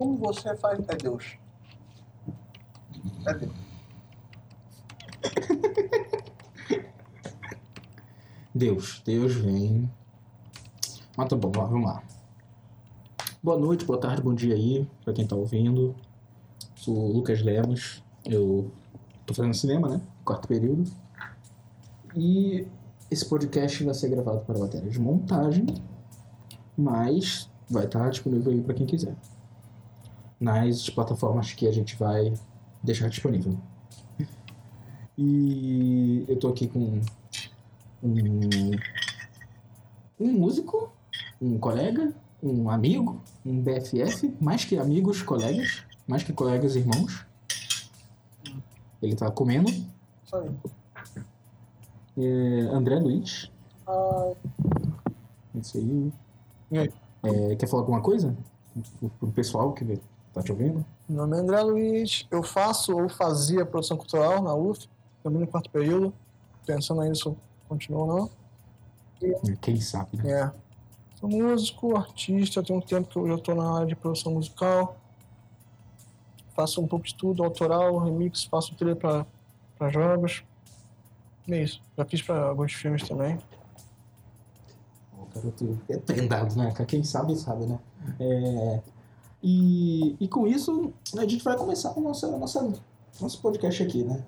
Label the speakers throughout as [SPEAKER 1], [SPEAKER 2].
[SPEAKER 1] Como você faz. É Deus. É Deus.
[SPEAKER 2] Deus, Deus vem. Mas tá bom, vamos lá. Boa noite, boa tarde, bom dia aí, pra quem tá ouvindo. Sou o Lucas Lemos, eu tô fazendo cinema, né? Quarto período. E esse podcast vai ser gravado para matéria de montagem, mas vai estar disponível aí pra quem quiser. Nas plataformas que a gente vai deixar disponível. E eu tô aqui com um, um músico, um colega, um amigo, um BFF, mais que amigos, colegas, mais que colegas irmãos. Ele tá comendo.
[SPEAKER 1] Isso aí.
[SPEAKER 2] É, André Luiz.
[SPEAKER 1] Ah,
[SPEAKER 2] Isso aí.
[SPEAKER 1] E aí?
[SPEAKER 2] É, quer falar alguma coisa? Pro, pro pessoal que tá te ouvindo?
[SPEAKER 1] meu nome é André Luiz. Eu faço ou fazia produção cultural na UF, também no quarto período. Pensando eu continuo ou não.
[SPEAKER 2] Quem sabe, né?
[SPEAKER 1] É. Sou músico, artista, tem um tempo que eu já estou na área de produção musical. Faço um pouco de tudo, autoral, remix, faço trilha para jogos. É isso. Já fiz para alguns filmes também.
[SPEAKER 2] O garoto é prendado, né? Quem sabe, sabe, né? É, e, e com isso, a gente vai começar o nosso, nossa, nosso podcast aqui, né?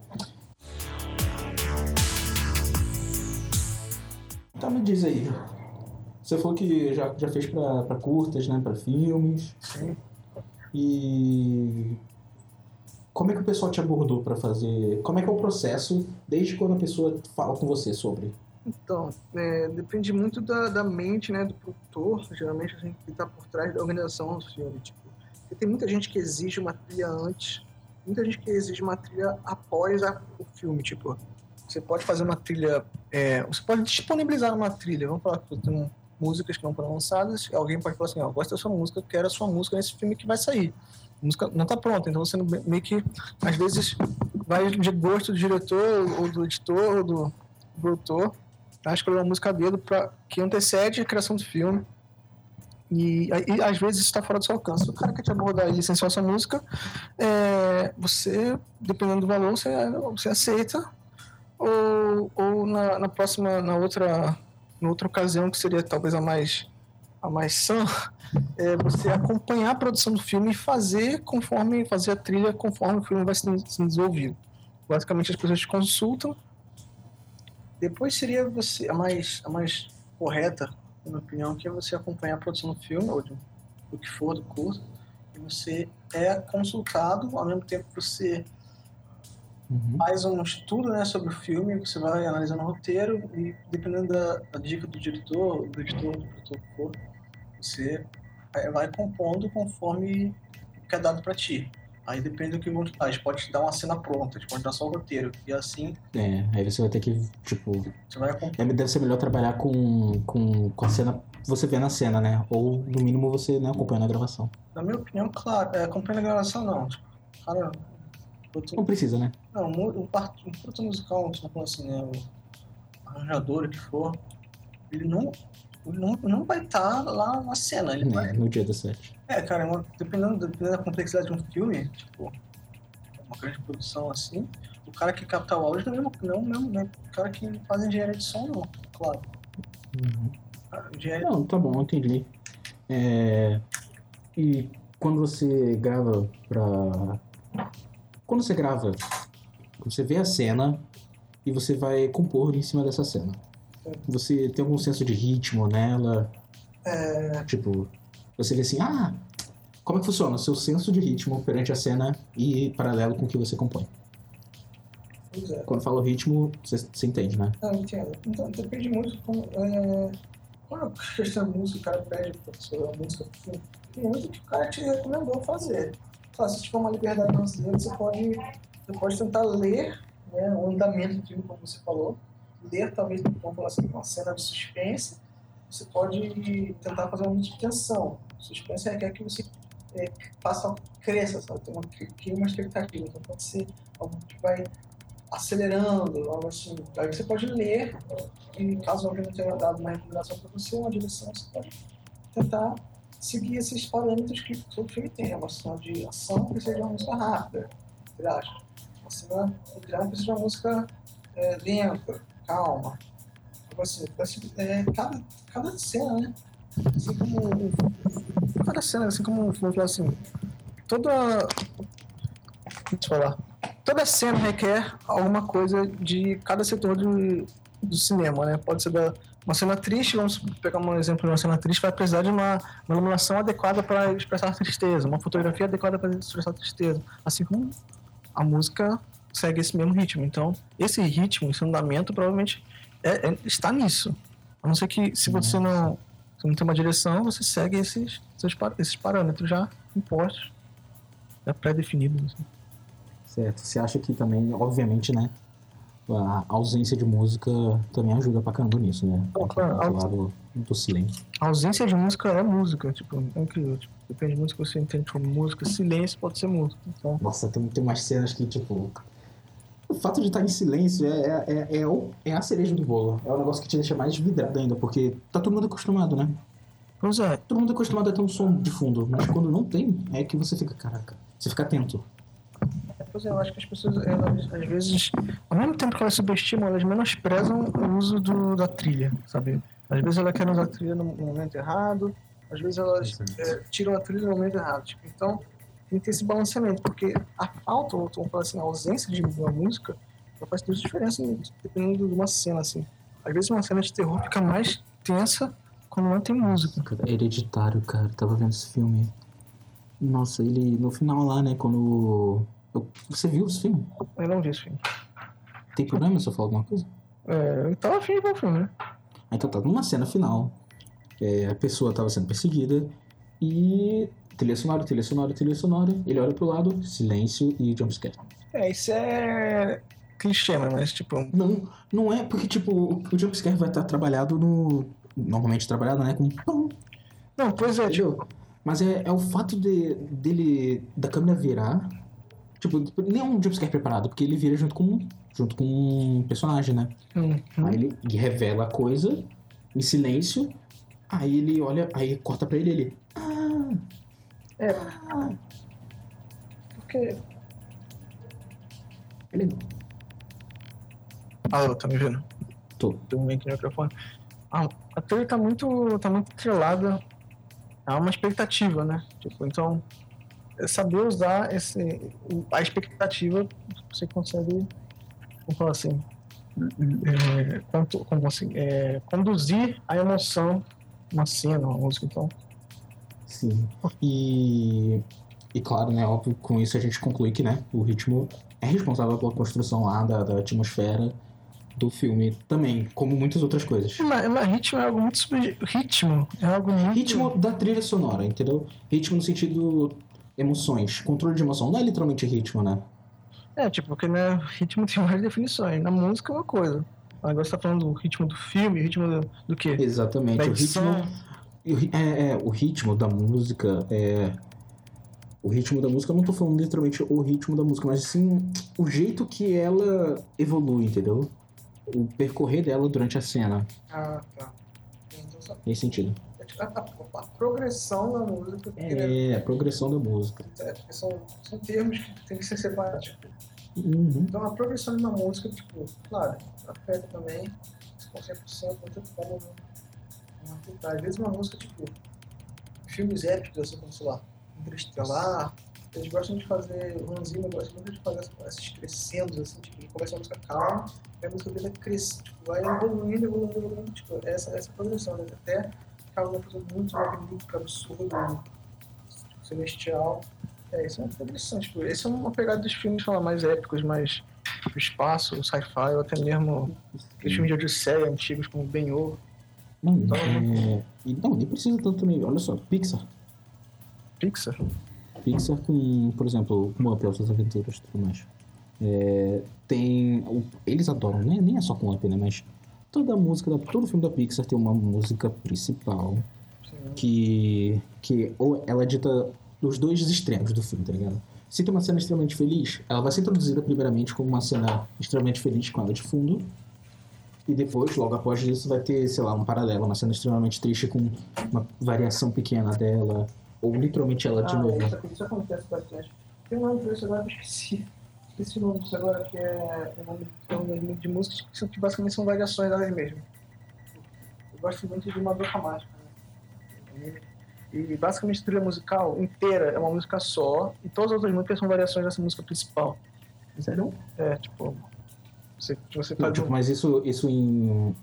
[SPEAKER 2] Então me diz aí. Você falou que já, já fez pra, pra curtas, né? Pra filmes.
[SPEAKER 1] Sim.
[SPEAKER 2] E como é que o pessoal te abordou pra fazer? Como é que é o processo desde quando a pessoa fala com você sobre?
[SPEAKER 1] Então, é, depende muito da, da mente, né, do produtor, geralmente a gente que está por trás da organização do filme, tipo, tem muita gente que exige uma trilha antes, muita gente que exige uma trilha após a- o filme, tipo, você pode fazer uma trilha, é, você pode disponibilizar uma trilha, vamos falar que tem músicas que não foram lançadas, alguém pode falar assim, ó, gosto da sua música, quero a sua música nesse filme que vai sair. A música não está pronta, então você meio que, às vezes, vai de gosto do diretor, ou do editor, ou do produtor, a escolher uma música a dedo pra, que antecede a criação do filme. E, e às vezes está fora do seu alcance. O cara quer te abordar e licenciar sua música, é, você, dependendo do valor, você, você aceita. Ou, ou na, na próxima, na outra, na outra ocasião, que seria talvez a mais, a mais sã, é você acompanhar a produção do filme e fazer conforme, fazer a trilha conforme o filme vai sendo sendo desenvolvido. Basicamente as pessoas te consultam depois seria você a mais, a mais correta, na minha opinião, que é você acompanhar a produção do filme, ou de- do que for, do curso, e você é consultado, ao mesmo tempo que você
[SPEAKER 2] Uhum.
[SPEAKER 1] faz um estudo né, sobre o filme, você vai analisando o roteiro, e dependendo da, da dica do diretor, do editor, do produtor que for, você vai- vai compondo conforme o que é dado para ti. Aí depende do que vão te dar. Eles podem te dar uma cena pronta, eles podem dar só o roteiro. E assim,
[SPEAKER 2] É, aí você vai ter que, tipo,
[SPEAKER 1] você vai acompanhar.
[SPEAKER 2] É, Deve ser melhor trabalhar com, com, com a cena, você vê na cena, né? Ou, no mínimo, você né, acompanha a gravação.
[SPEAKER 1] Na minha opinião, claro, é, acompanhando a gravação não. Cara, produtor-
[SPEAKER 2] Não precisa, né?
[SPEAKER 1] não, o, part- o produtor musical, tipo assim, né, o arranjador, o que for, ele não, não, não vai estar lá na cena. Ele vai,
[SPEAKER 2] É, no dia do set.
[SPEAKER 1] é, cara, uma- dependendo, dependendo da complexidade de um filme, tipo, uma grande produção assim, o cara que capta o áudio não é o mesmo, não, é né? o cara que faz engenharia de som, não, claro. A Engenharia
[SPEAKER 2] Não, tá bom, entendi. É, e quando você grava pra. Quando você grava, você vê a cena e você vai compor em cima dessa cena. Você tem algum senso de ritmo nela?
[SPEAKER 1] é,
[SPEAKER 2] Tipo, você vê assim, ah, como é que funciona o seu senso de ritmo perante a cena e paralelo com o que você compõe?
[SPEAKER 1] pois é.
[SPEAKER 2] Quando fala ritmo, você, você entende, né?
[SPEAKER 1] Não, entendo. Então, depende muito como. É, quando a questão da música, o cara pede pra você a música, tem muito que o cara te recomendou fazer. Se tiver uma liberdade dele, você pode, você pode tentar ler né, o andamento do filme, como você falou. Ler, talvez, uma cena de suspense. Você pode tentar fazer uma de tensão. Suspense requer que você é, faça, cresça, sabe? Tem uma, crie uma expectativa. Então, pode ser algo que vai acelerando, algo assim. Aí você pode ler, e caso alguém não tenha dado uma recomendação para você, uma direção, você pode tentar seguir esses parâmetros que todo filme tem. Uma cena de ação que seja uma música rápida, acha? Uma cena de drama que seja uma música é, lenta, calma. Tipo assim, é, cada, cada cena, né? Assim como. Cada cena, assim como. Vamos falar assim. Toda. Deixa eu falar. Toda cena requer alguma coisa de cada setor do, do cinema, né? Pode ser da, uma cena triste, vamos pegar um exemplo de uma cena triste, vai precisar de uma, uma iluminação adequada para expressar tristeza, uma fotografia adequada para expressar tristeza. Assim como a música segue esse mesmo ritmo. Então, esse ritmo, esse andamento, provavelmente é, é, está nisso. A não ser que, se você não, se não tem uma direção, você segue esses, esses, esses parâmetros já impostos, já pré-definidos. Assim.
[SPEAKER 2] Certo. Você acha que também, obviamente, né? A ausência de música também ajuda pra caramba nisso, né?
[SPEAKER 1] Oh, claro,
[SPEAKER 2] a... lado do silêncio.
[SPEAKER 1] A ausência de música é música, tipo, é incrível. Tipo, depende muito do que você entende como música. Silêncio pode ser música. Então...
[SPEAKER 2] Nossa, tem, tem umas cenas que, tipo, o fato de estar em silêncio é, é, é, é, o, é a cereja do bolo. É o negócio que te deixa mais vidrado ainda, porque tá todo mundo acostumado, né?
[SPEAKER 1] Pois é.
[SPEAKER 2] Todo mundo acostumado a ter um som de fundo, mas quando não tem, é que você fica, caraca, você fica atento.
[SPEAKER 1] Pois é, eu acho que as pessoas, elas, às vezes, ao mesmo tempo que elas subestimam, elas menosprezam o uso do, da trilha, sabe? Às vezes elas querem usar a trilha no momento errado, às vezes elas é, tiram a trilha no momento errado. Tipo, então, tem que ter esse balanceamento, porque a falta, ou vamos falar assim, a ausência de uma música, faz toda a diferença dependendo de uma cena, assim. Às vezes uma cena de terror fica mais tensa quando não tem música.
[SPEAKER 2] Hereditário, cara. Tava vendo esse filme. Nossa, ele no final lá, né, quando. Você viu esse filme?
[SPEAKER 1] Eu não vi esse filme.
[SPEAKER 2] Tem problema se eu falar alguma coisa?
[SPEAKER 1] É, eu tava afim de ver o filme, né?
[SPEAKER 2] Então tá, numa cena final, é, a pessoa tava sendo perseguida e trilha sonora, trilha sonora, trilha sonora. Ele olha pro lado, silêncio e jumpscare.
[SPEAKER 1] É, isso é clichê, né? Mas tipo.
[SPEAKER 2] Não, não é porque, tipo, o jumpscare vai estar trabalhado no. Normalmente trabalhado, né? Com.
[SPEAKER 1] Não, pois é, tipo.
[SPEAKER 2] Mas é, é o fato de, dele. da câmera virar. Tipo, nem é um jumpscare preparado, porque ele vira junto com. junto com um personagem, né?
[SPEAKER 1] Uhum.
[SPEAKER 2] Aí ele revela a coisa em silêncio. Aí ele olha, aí corta pra ele ele. Ah!
[SPEAKER 1] É. Ah, porque. Ele. Alô, tá me vendo?
[SPEAKER 2] Tô.
[SPEAKER 1] Tem um link no microfone. Ah, a trilha tá muito. tá muito atrelada a uma expectativa, né? Tipo, então. É saber usar esse, a expectativa, você consegue. Vamos falar assim. É, como assim, é, conduzir a emoção uma cena, uma música, então
[SPEAKER 2] Sim. E, e claro, né, óbvio, com isso a gente conclui que, né, o ritmo é responsável pela construção lá da, da atmosfera do filme também, como muitas outras coisas.
[SPEAKER 1] Mas, mas ritmo é algo muito sub... ritmo é algo muito...
[SPEAKER 2] Ritmo da trilha sonora, entendeu? Ritmo no sentido emoções, controle de emoção, não é literalmente ritmo, né?
[SPEAKER 1] É, tipo, porque né, ritmo tem várias definições. Na música é uma coisa. Agora você tá falando do ritmo do filme, ritmo do, do quê?
[SPEAKER 2] Exatamente. O ritmo é, é, o ritmo da música é. O ritmo da música, eu não tô falando literalmente o ritmo da música, mas sim o jeito que ela evolui, entendeu? O percorrer dela durante a cena.
[SPEAKER 1] Ah, tá. Então.
[SPEAKER 2] Nesse sentido.
[SPEAKER 1] É tipo, a, a, a, progressão da música.
[SPEAKER 2] É, a progressão da música.
[SPEAKER 1] É, são, são termos que tem que ser separados. Tipo.
[SPEAKER 2] Uhum.
[SPEAKER 1] Então a progressão de uma música, tipo, claro, afeta também, com 100% muito como às vezes uma música, tipo, filmes épicos, assim, como, sei lá, Interestelar, eles gostam de fazer, o Hans Zimmer gosta muito de fazer esses crescendo, assim, tipo, começa a música calma, e a música dele cresce, tipo, vai evoluindo, evoluindo, evoluindo, tipo, essa, essa progressão, né? Até ficar uma coisa muito magnífica, absurda, tipo, celestial. É, isso é uma progressão, tipo, esse é uma pegada dos filmes, falar, mais épicos, mais espaço, sci-fi, ou até mesmo aqueles filmes de Odisseia antigos, como Ben-Hur,
[SPEAKER 2] não, então, é... não, nem precisa tanto também. Olha só, Pixar.
[SPEAKER 1] Pixar?
[SPEAKER 2] Pixar com, por exemplo, com Up, Altas Aventuras e tudo mais. É, tem. Eles adoram, né? nem é só com Up, né? Mas toda a música, da, todo filme da Pixar tem uma música principal Sim. que. que ou ela é dita os dois extremos do filme, tá ligado? Se tem uma cena extremamente feliz, ela vai ser introduzida primeiramente como uma cena extremamente feliz com ela de fundo. E depois, logo após isso, vai ter, sei lá, um paralelo, uma cena extremamente triste com uma variação pequena dela. Ou literalmente ela de
[SPEAKER 1] ah,
[SPEAKER 2] novo.
[SPEAKER 1] Isso, isso acontece bastante. Tem um nome disso agora, eu esqueci. Esqueci o nome disso agora, que é o nome, é um nome de músicas que, que basicamente são variações delas mesmas. Eu gosto muito de Madoka Mágica. Né? E basicamente a trilha musical inteira é uma música só, e todas as outras músicas são variações dessa música principal.
[SPEAKER 2] Sério?
[SPEAKER 1] É, tipo. Você, você
[SPEAKER 2] Não, tipo, mas isso, isso em,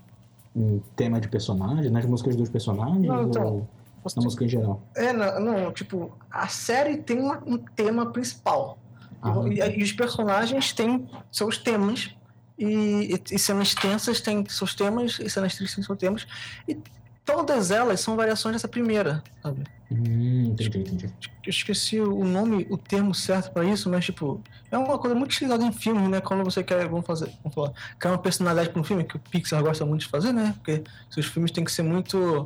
[SPEAKER 2] em tema de personagem, nas músicas dos personagens?
[SPEAKER 1] Não, então,
[SPEAKER 2] ou
[SPEAKER 1] você-
[SPEAKER 2] na música em geral?
[SPEAKER 1] É, não, não, tipo, a série tem um tema principal.
[SPEAKER 2] Aham.
[SPEAKER 1] E, e os personagens têm seus temas. E, e, e cenas tensas têm seus temas, e cenas tristes têm seus temas. E todas elas são variações dessa primeira, sabe?
[SPEAKER 2] Hum, entendi, entendi.
[SPEAKER 1] Eu esqueci o nome, o termo certo pra isso, mas, tipo, é uma coisa muito utilizada em filmes, né? Quando você quer, vamos fazer, vamos falar, criar uma personalidade pra um filme, que o Pixar gosta muito de fazer, né? Porque seus filmes têm que ser muito.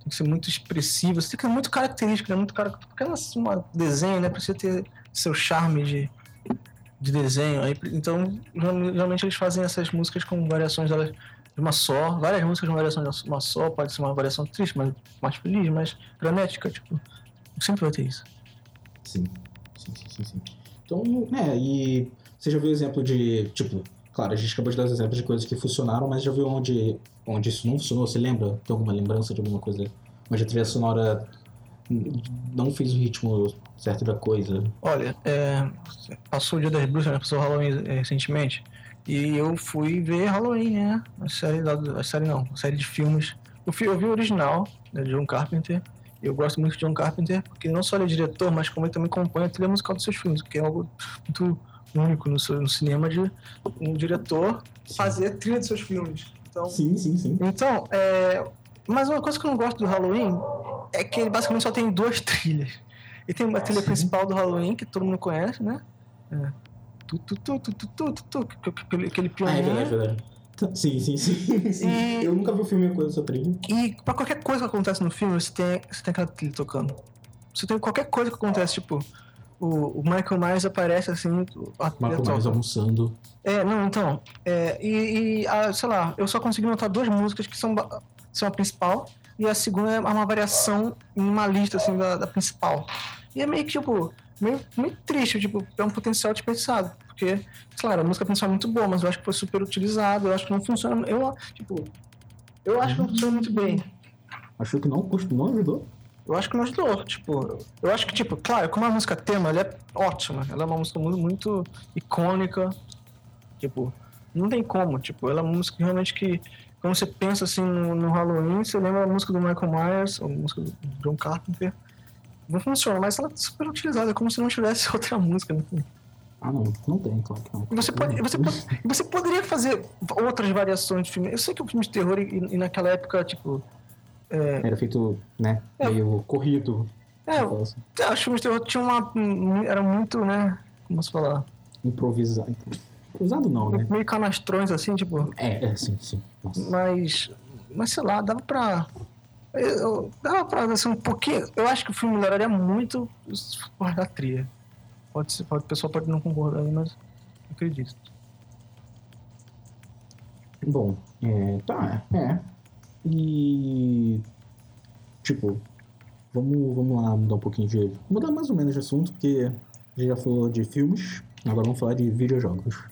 [SPEAKER 1] Tem que ser muito expressivos, tem que ser muito característico, né? Muito cara... Porque é um desenho, né? Precisa ter seu charme de, de desenho. Aí, então, geralmente eles fazem essas músicas com variações delas de uma só, várias músicas com variações de uma só, pode ser uma variação triste, mas mais feliz, mais dramática, tipo. Sempre vai ter isso.
[SPEAKER 2] Sim. Sim, sim, sim, sim. Então, é, e você já viu exemplo de, tipo, claro, a gente acabou de dar os exemplos de coisas que funcionaram, mas já viu onde, onde isso não funcionou? Você lembra? Tem alguma lembrança de alguma coisa? Onde a trilha sonora não fez o ritmo certo da coisa?
[SPEAKER 1] Olha, é, passou o dia das bruxas, né? Passou o Halloween é, recentemente. E eu fui ver Halloween, né? A série, da, a série não, a série de filmes. Eu, fui, eu vi o original, né, de John Carpenter. Eu gosto muito de John Carpenter, porque não só ele é diretor, mas como ele também compõe a trilha musical dos seus filmes, que é algo muito único no, no cinema de um diretor fazer a trilha dos seus filmes. Então,
[SPEAKER 2] Sim, sim, sim.
[SPEAKER 1] então, é... mas uma coisa que eu não gosto do Halloween é que ele basicamente só tem duas trilhas. E tem uma trilha
[SPEAKER 2] Sim.
[SPEAKER 1] principal do Halloween, que todo mundo conhece, né? É. Aquele, aquele
[SPEAKER 2] Ah, é verdade,
[SPEAKER 1] pianinho.
[SPEAKER 2] verdade. Sim, sim, sim. sim.
[SPEAKER 1] E-
[SPEAKER 2] Eu nunca vi o filme com essa trilha.
[SPEAKER 1] E pra qualquer coisa que acontece no filme, você tem, você tem aquela trilha tocando. Você tem qualquer coisa que acontece, tipo, o, o Michael Myers aparece assim, a
[SPEAKER 2] Michael. Myers almoçando.
[SPEAKER 1] É, não, então. É, e, e, ah, sei lá, eu só consegui notar duas músicas que são, são a principal e a segunda é uma variação em uma lista, assim, da, da principal. E é meio que, tipo, meio, meio triste, tipo, é um potencial desperdiçado. Porque, claro, a música principal é muito boa, mas eu acho que foi super utilizado, eu acho que não funciona. Eu, tipo, eu acho que não funciona muito bem.
[SPEAKER 2] Achou que não, não ajudou?
[SPEAKER 1] Eu acho que não ajudou, tipo, eu acho que, tipo, claro, como a música tema, ela é ótima, ela é uma música muito, muito icônica, tipo, não tem como, tipo, ela é uma música realmente que, quando você pensa, assim, no, no Halloween, você lembra a música do Michael Myers, a música do John Carpenter, não funciona, mas ela é super utilizada, é como se não tivesse outra música, né?
[SPEAKER 2] Ah, não, não tem, claro que não.
[SPEAKER 1] Você, pode, você, pode- você poderia fazer outras variações de filme, eu sei que o filme de terror, e, e naquela época, tipo,
[SPEAKER 2] Era feito, né,
[SPEAKER 1] É.
[SPEAKER 2] meio corrido.
[SPEAKER 1] é,
[SPEAKER 2] vamos falar assim.
[SPEAKER 1] É, os filmes de terror tinham uma. um- Era muito, né? Como se falar?
[SPEAKER 2] Improvisado. Improvisado não, né?
[SPEAKER 1] Meio canastrões, assim, tipo.
[SPEAKER 2] É, é, sim, sim. Nossa.
[SPEAKER 1] Mas. Mas sei lá, dava pra. Eu- dava pra assim, um pouquinho. Eu acho que o filme melhoraria muito for da trilha. Pode ser, pode, o pessoal pode não concordar, mas. eu Acredito.
[SPEAKER 2] Bom, é, tá, é. E. Tipo, vamos, vamos lá mudar um pouquinho de. Mudar mais ou menos de assunto, porque a gente já falou de filmes, agora vamos falar de videojogos.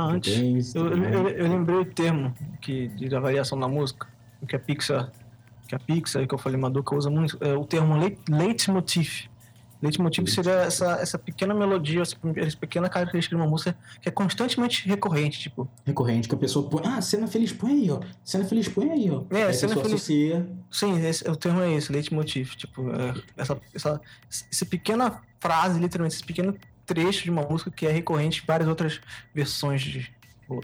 [SPEAKER 1] Ah, antes.
[SPEAKER 2] Games,
[SPEAKER 1] Eu, eu, eu- lembrei o termo que, de, da variação da música, que a Pixar, que a Pixar, que eu falei, Maduka usa muito, é o termo leit- leitmotiv. Leitmotiv seria essa, essa pequena melodia, essa, essa pequena característica de uma música que é constantemente recorrente, tipo,
[SPEAKER 2] Recorrente, que a pessoa põe. Ah, cena feliz, põe aí, ó. Cena feliz, põe aí, ó.
[SPEAKER 1] É,
[SPEAKER 2] Aí
[SPEAKER 1] cena feliz.
[SPEAKER 2] associa.
[SPEAKER 1] sim, esse, o termo é esse, leitmotiv, tipo, é, essa, essa, essa pequena frase, literalmente, esse pequeno trecho de uma música que é recorrente em várias outras versões de,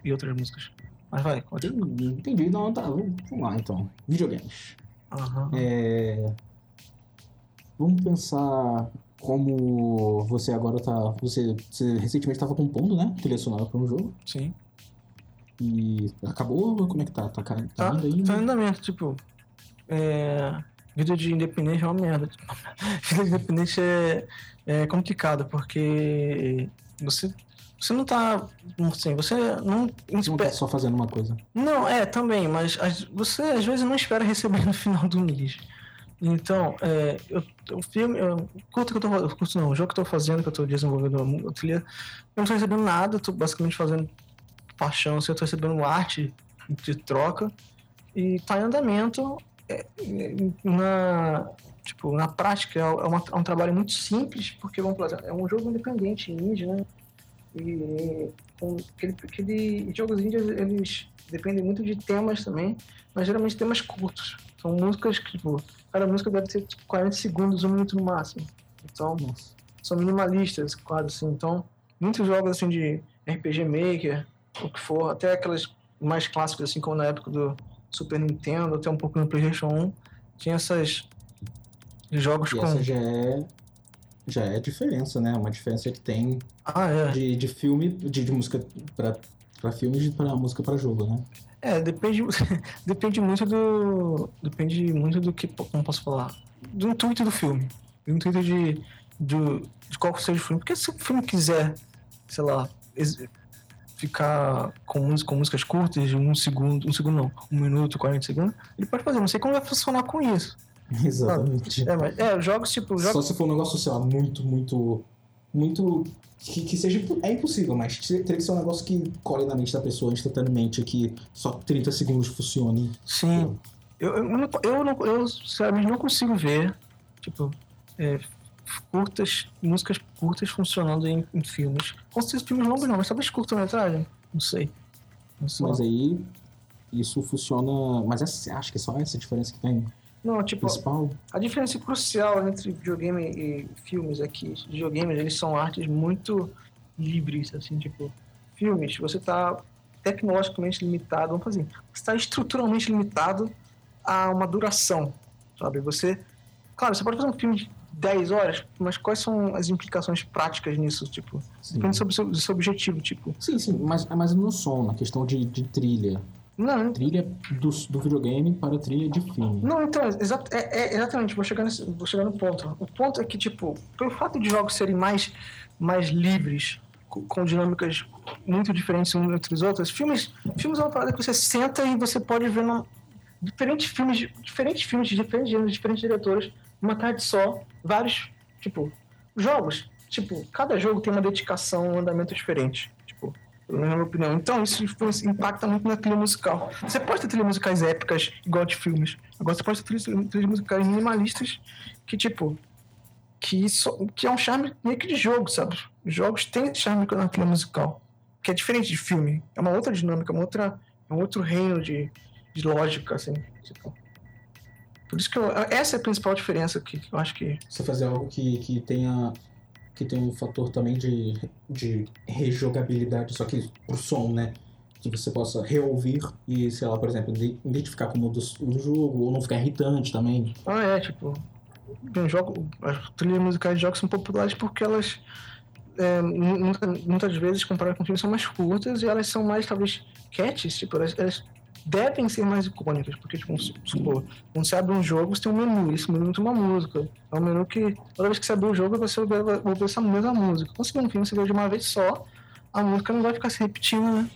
[SPEAKER 1] e outras músicas. Mas vai, continua.
[SPEAKER 2] Entendi, entendi. Não, tá, vamos lá então. Videogames.
[SPEAKER 1] Aham.
[SPEAKER 2] É, Vamos pensar como você agora tá. Você, você recentemente estava compondo, né? Trilha sonora para um jogo.
[SPEAKER 1] Sim.
[SPEAKER 2] E acabou? Como é que tá? Tá, tá
[SPEAKER 1] Tá,
[SPEAKER 2] indo ainda?
[SPEAKER 1] tá em andamento, tipo. É... vida de independente é uma merda. vida de independente é, é complicado, porque você, você não tá. Assim, você não.
[SPEAKER 2] Você não tá só fazendo uma coisa.
[SPEAKER 1] Não, é, também, mas você às vezes não espera receber no final do mês. Então, é, eu, o filme, eu, curto que eu tô curto não, o jogo que eu tô fazendo, que eu tô desenvolvendo a trilha, eu não tô recebendo nada, eu tô basicamente fazendo paixão, assim, eu tô recebendo arte de troca e tá em andamento é, na tipo na prática é, uma, é, um trabalho muito simples porque vamos falar, é um jogo independente indie né? E com aquele, aquele jogos indies eles dependem muito de temas também mas geralmente temas curtos. São músicas que tipo cada música deve ter tipo, 40 segundos um minuto no máximo. Então são minimalistas quase assim. Então muitos jogos assim de RPG Maker o que for até aquelas mais clássicos assim como na época do Super Nintendo, até um pouco no PlayStation 1, tinha essas jogos
[SPEAKER 2] e
[SPEAKER 1] com.
[SPEAKER 2] Essa já é, já é diferença, né? Uma diferença que tem
[SPEAKER 1] ah, é.
[SPEAKER 2] de, de filme, de, de música para filmes e para música para jogo, né?
[SPEAKER 1] É, depende, depende muito do. Depende muito do que. Como posso falar? Do intuito do filme. Do intuito de, de, de qual seja o filme. Porque se o filme quiser, sei lá, ficar com, música, com músicas curtas, de um segundo, um segundo não, um minuto, 40 segundos, ele pode fazer. Não sei como vai funcionar com isso.
[SPEAKER 2] Exatamente.
[SPEAKER 1] É, mas, é, jogos tipo. Jogos...
[SPEAKER 2] Só se for um negócio, sei lá, muito, muito. Muito. Que, que seja. É impossível, mas teria que ser um negócio que colhe na mente da pessoa instantaneamente, que só 30 segundos funcione.
[SPEAKER 1] Sim. Eu, eu, eu, não, eu sinceramente não consigo ver, tipo, é, curtas, músicas curtas funcionando em, em filmes. Com certeza filmes longos não, mas talvez curta-metragem. Não sei.
[SPEAKER 2] Não sei. Mas aí isso funciona. Mas é, acho que é só essa diferença que tem.
[SPEAKER 1] Não, tipo, principal. a diferença crucial entre videogame e filmes é que videogames eles são artes muito livres, assim, tipo, filmes, você está tecnologicamente limitado, vamos fazer, você está estruturalmente limitado a uma duração, sabe? Você, claro, você pode fazer um filme 10 horas, mas quais são as implicações práticas nisso? Tipo, depende sobre o seu, seu, objetivo, tipo.
[SPEAKER 2] Sim, sim, mas, mas no som, na questão de, de trilha.
[SPEAKER 1] Não.
[SPEAKER 2] Trilha do, do videogame para trilha de filme.
[SPEAKER 1] Não, então, exa é, é, exatamente, vou chegar, nesse, vou chegar no ponto. O ponto é que, tipo, pelo fato de jogos serem mais, mais livres, com, com dinâmicas muito diferentes uns entre os outros, filmes, filmes é uma parada que você senta e você pode ver num, diferentes filmes, diferentes filmes de diferentes gêneros, diferentes diretores uma tarde só, vários, tipo, jogos. Tipo, cada jogo tem uma dedicação, um andamento diferente. Tipo, na minha opinião. Então, isso impacta muito na trilha musical. Você pode ter trilhas musicais épicas, igual de filmes. Agora, você pode ter trilhas, trilhas musicais minimalistas, que, tipo, que, so, que é um charme meio que de jogo, sabe? Jogos têm charme na trilha musical, que é diferente de filme. É uma outra dinâmica, uma outra, é um outro reino de, de lógica, assim. Tipo. Por isso que eu, essa é a principal diferença que eu acho que.
[SPEAKER 2] Você fazer algo que, que tenha. Que tenha um fator também de, de rejogabilidade, só que pro som, né? Que você possa reouvir e, sei lá, por exemplo, identificar como do, do jogo, ou não ficar irritante também.
[SPEAKER 1] Ah, é, tipo. Um jogo, as trilhas musicais de jogos são populares porque elas. É, muitas, muitas vezes, comparadas com filmes, são mais curtas e elas são mais, talvez, catches, tipo, elas, elas devem ser mais icônicas, porque, tipo, supor, quando você abre um jogo, você tem um menu, esse menu tem uma música. É um menu que, toda vez que você abrir o jogo, você vai ouvir essa mesma música. Quando você vê um filme, você vê de uma vez só, a música não vai ficar se repetindo, né?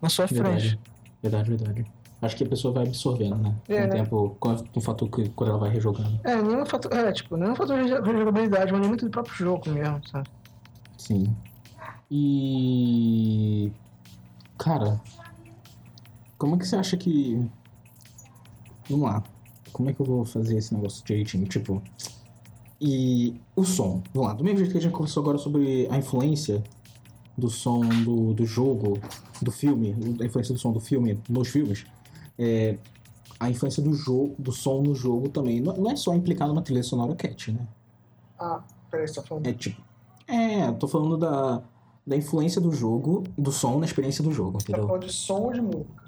[SPEAKER 1] Na sua
[SPEAKER 2] verdade.
[SPEAKER 1] frente.
[SPEAKER 2] Verdade, verdade. Acho que a pessoa vai absorvendo, né? Com é, o tempo, com o fator que quando ela vai rejogando.
[SPEAKER 1] É, nenhum fator, é, tipo, nenhum fator de rejogabilidade, mas nem muito do próprio jogo mesmo, sabe?
[SPEAKER 2] Sim. E. Cara, como é que você acha que. Vamos lá. Como é que eu vou fazer esse negócio direitinho? Tipo. E o som. Vamos lá. Do mesmo jeito que a gente conversou agora sobre a influência do som do, do jogo, do filme, a influência do som do filme nos filmes, é, a influência do jogo, do som no jogo também. Não, não é só implicar numa trilha sonora cat, né?
[SPEAKER 1] Ah, peraí, você tá falando.
[SPEAKER 2] É tipo. É, tô falando da, da influência do jogo, do som na experiência do jogo, entendeu?
[SPEAKER 1] Tá falando de som ou de música?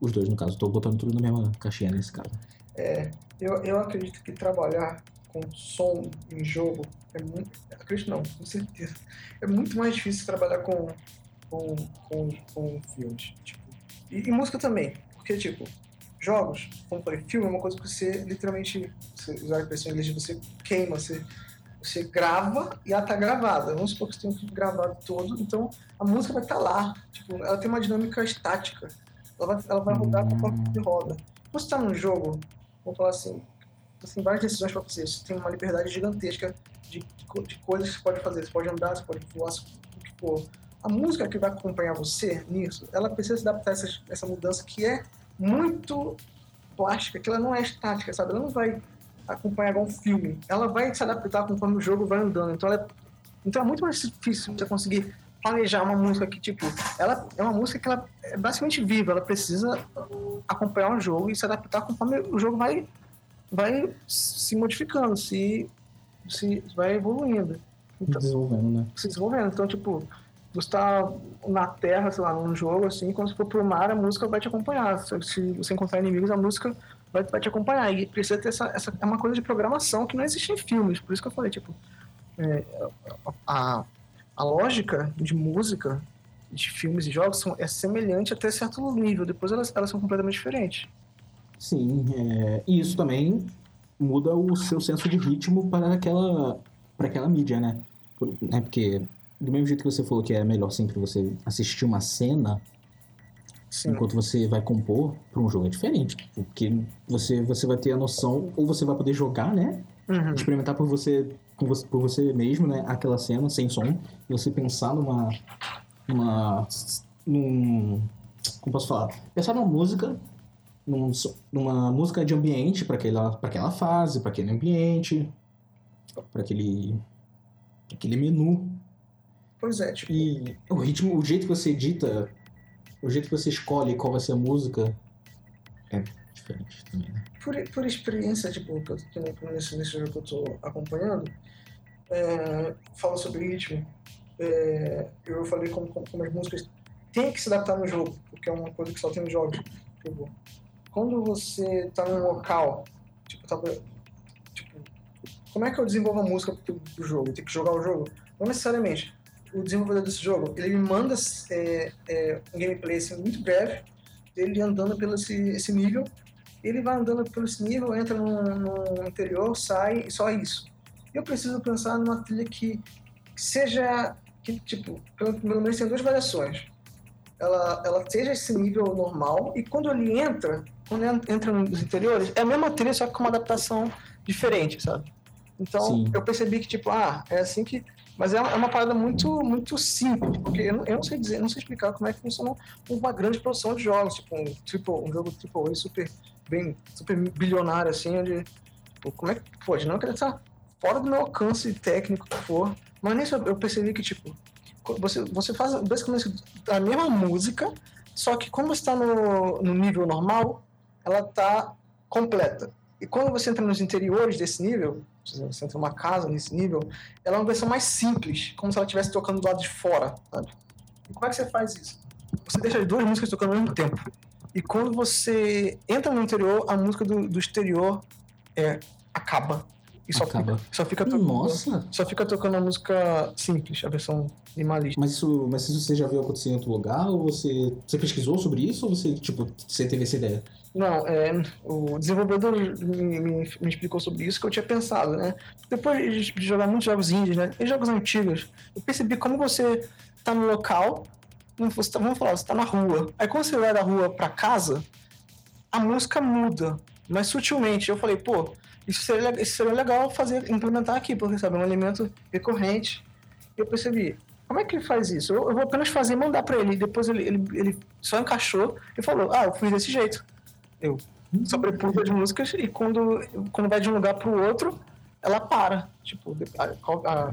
[SPEAKER 2] Os dois, no caso. Estou botando tudo na mesma caixinha nesse caso.
[SPEAKER 1] É, eu, eu acredito que trabalhar com som em jogo é muito. Acredito não, com certeza. É muito mais difícil trabalhar com, com, com, com filmes. Tipo, e, e, música também. Porque, tipo, jogos, como falei, filme é uma coisa que você literalmente, você usar a expressão em inglês, você queima, você, você grava e ela tá gravada. Vamos supor que você tem um clipe gravado todo, então a música vai estar tá lá. Tipo, ela tem uma dinâmica estática. Ela vai, ela vai rodar conforme você roda. Quando você está num jogo, vamos falar assim, você tem várias decisões para fazer, você tem uma liberdade gigantesca de, de, de, coisas que você pode fazer. Você pode andar, você pode voar, o que for. A música que vai acompanhar você nisso, ela precisa se adaptar a essa, essa mudança que é muito plástica, que ela não é estática, sabe? Ela não vai acompanhar igual um filme. Ela vai se adaptar conforme o jogo vai andando. Então, é, então é muito mais difícil você conseguir planejar uma música que, tipo, ela é uma música que ela é basicamente viva, ela precisa acompanhar o jogo e se adaptar conforme o jogo vai, vai se modificando, se, se vai evoluindo.
[SPEAKER 2] Então, desenvolvendo, né?
[SPEAKER 1] Se desenvolvendo. Então, tipo, você está na terra, sei lá, num jogo, assim, quando você for pro mar, a música vai te acompanhar. Se você encontrar inimigos, a música vai, vai te acompanhar. E precisa ter essa, essa... É uma coisa de programação que não existe em filmes. Por isso que eu falei, tipo... É, a, a lógica de música de filmes e jogos são, é semelhante até certo nível. Depois elas, elas são completamente diferentes.
[SPEAKER 2] Sim, é, e isso também muda o seu senso de ritmo para aquela, para aquela mídia, né? Por, né? Porque do mesmo jeito que você falou que é melhor sempre você assistir uma cena Sim. enquanto você vai compor para um jogo é diferente, porque você você vai ter a noção ou você vai poder jogar, né? Uhum. Experimentar por você, você por você mesmo, né? Aquela cena sem som e você pensar numa numa num como posso falar? Pensar numa música num, numa música de ambiente para aquela aquela fase, para aquele ambiente, para aquele aquele menu
[SPEAKER 1] Pois é, tipo...
[SPEAKER 2] E o ritmo, o jeito que você edita, o jeito que você escolhe qual vai ser a música é diferente também, né?
[SPEAKER 1] Por, por experiência, tipo, que eu, nesse, nesse jogo que eu tô acompanhando, é, fala sobre ritmo. É, eu falei como, como, como, as músicas têm que se adaptar no jogo, porque é uma coisa que só tem nos jogos. Tipo, quando você tá num local, tipo, tá, tipo, como é que eu desenvolvo a música do, do jogo? Tem que jogar o jogo? Não necessariamente o desenvolvedor desse jogo, ele me manda é, é, um gameplay assim, muito breve, dele andando pelo esse, esse nível, ele vai andando pelo nível, entra no, no interior, sai, e só isso. Eu preciso pensar numa trilha que seja, que tipo, pelo, pelo menos tem duas variações. Ela, ela seja esse nível normal, e quando ele entra, quando entra nos interiores, é a mesma trilha, só que com uma adaptação diferente, sabe? Então, Sim. eu percebi que, tipo, ah, é assim que mas é uma, é uma parada muito, muito simples, porque eu não, eu não sei dizer, não sei explicar como é que funciona uma grande produção de jogos, tipo um, um jogo tipo super bem, super bilionário assim, onde como é que pode? Não querer estar fora do meu alcance técnico que for, mas nisso eu percebi que tipo você, você faz basicamente a mesma música, só que como está no, no nível normal, ela está completa. E quando você entra nos interiores desse nível, você entra numa casa nesse nível, ela é uma versão mais simples, como se ela estivesse tocando do lado de fora, sabe? E como é que você faz isso? Você deixa as duas músicas tocando ao mesmo tempo. E quando você entra no interior, a música do, do exterior é, acaba. E só acaba. fica, só fica tocando.
[SPEAKER 2] Nossa!
[SPEAKER 1] Só fica tocando a música simples, a versão minimalista.
[SPEAKER 2] Mas isso, mas isso você já viu acontecer em outro lugar? Ou você, você pesquisou sobre isso? Ou você, tipo, você teve essa ideia?
[SPEAKER 1] Não, é, o desenvolvedor me, me, me, explicou sobre isso que eu tinha pensado, né? Depois de jogar muitos jogos indies, né? E jogos antigos, eu percebi como você tá no local, você tá, vamos falar, você tá na rua. Aí quando você vai da rua para casa, a música muda, mas sutilmente. Eu falei, pô, isso seria, isso seria legal fazer, implementar aqui, porque sabe, é um elemento recorrente. E eu percebi, como é que ele faz isso? Eu, eu vou apenas fazer e mandar para ele. Depois ele, ele, ele só encaixou e falou, ah, eu fiz desse jeito. Eu sobrepus as músicas e quando, quando vai de um lugar pro outro, ela para. Tipo, a, a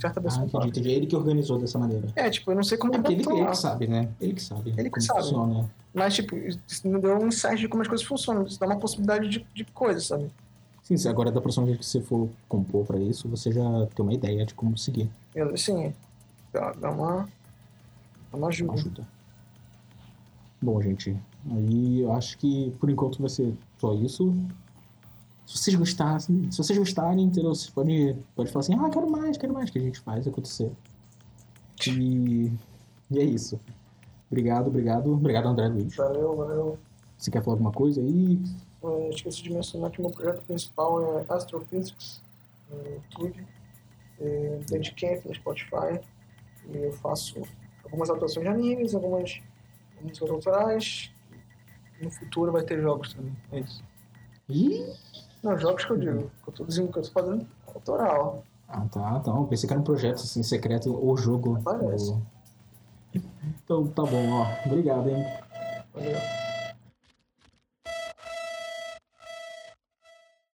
[SPEAKER 1] certa
[SPEAKER 2] pessoa. Ah, entendi, entendi. Ele que organizou dessa maneira.
[SPEAKER 1] É, tipo, eu não sei como
[SPEAKER 2] é ele, ele que sabe, né? Ele que sabe.
[SPEAKER 1] Ele que sabe. Funciona. Mas, tipo, isso me deu um insight de como as coisas funcionam. Isso dá uma possibilidade de, de coisas, sabe?
[SPEAKER 2] Sim, se agora da próxima vez que você for compor pra isso, você já tem uma ideia de como seguir.
[SPEAKER 1] Eu, sim. Dá, dá uma. Dá uma ajuda. Uma ajuda.
[SPEAKER 2] Bom, gente, aí eu acho que por enquanto vai ser só isso. Se vocês gostarem, se vocês gostarem, entendeu? Vocês podem, pode falar assim, ah, quero mais, quero mais, que a gente faz acontecer. E, e é isso. Obrigado, obrigado. Obrigado, André Luiz.
[SPEAKER 1] Valeu, valeu.
[SPEAKER 2] Você quer falar alguma coisa aí?
[SPEAKER 1] É, esqueci de mencionar que meu projeto principal é Astrophysics, no YouTube, é, Bandcamp, no Spotify. E eu faço algumas atuações de animes, algumas músicas autorais. No futuro vai ter jogos também. É isso.
[SPEAKER 2] Ih!
[SPEAKER 1] Não, jogos que eu digo, que eu tô dizendo que eu tô fazendo autoral.
[SPEAKER 2] Ah, tá, então. Pensei que era um projeto assim, secreto ou jogo.
[SPEAKER 1] Parece.
[SPEAKER 2] Ou- Então tá bom, ó. Obrigado, hein?
[SPEAKER 1] Valeu.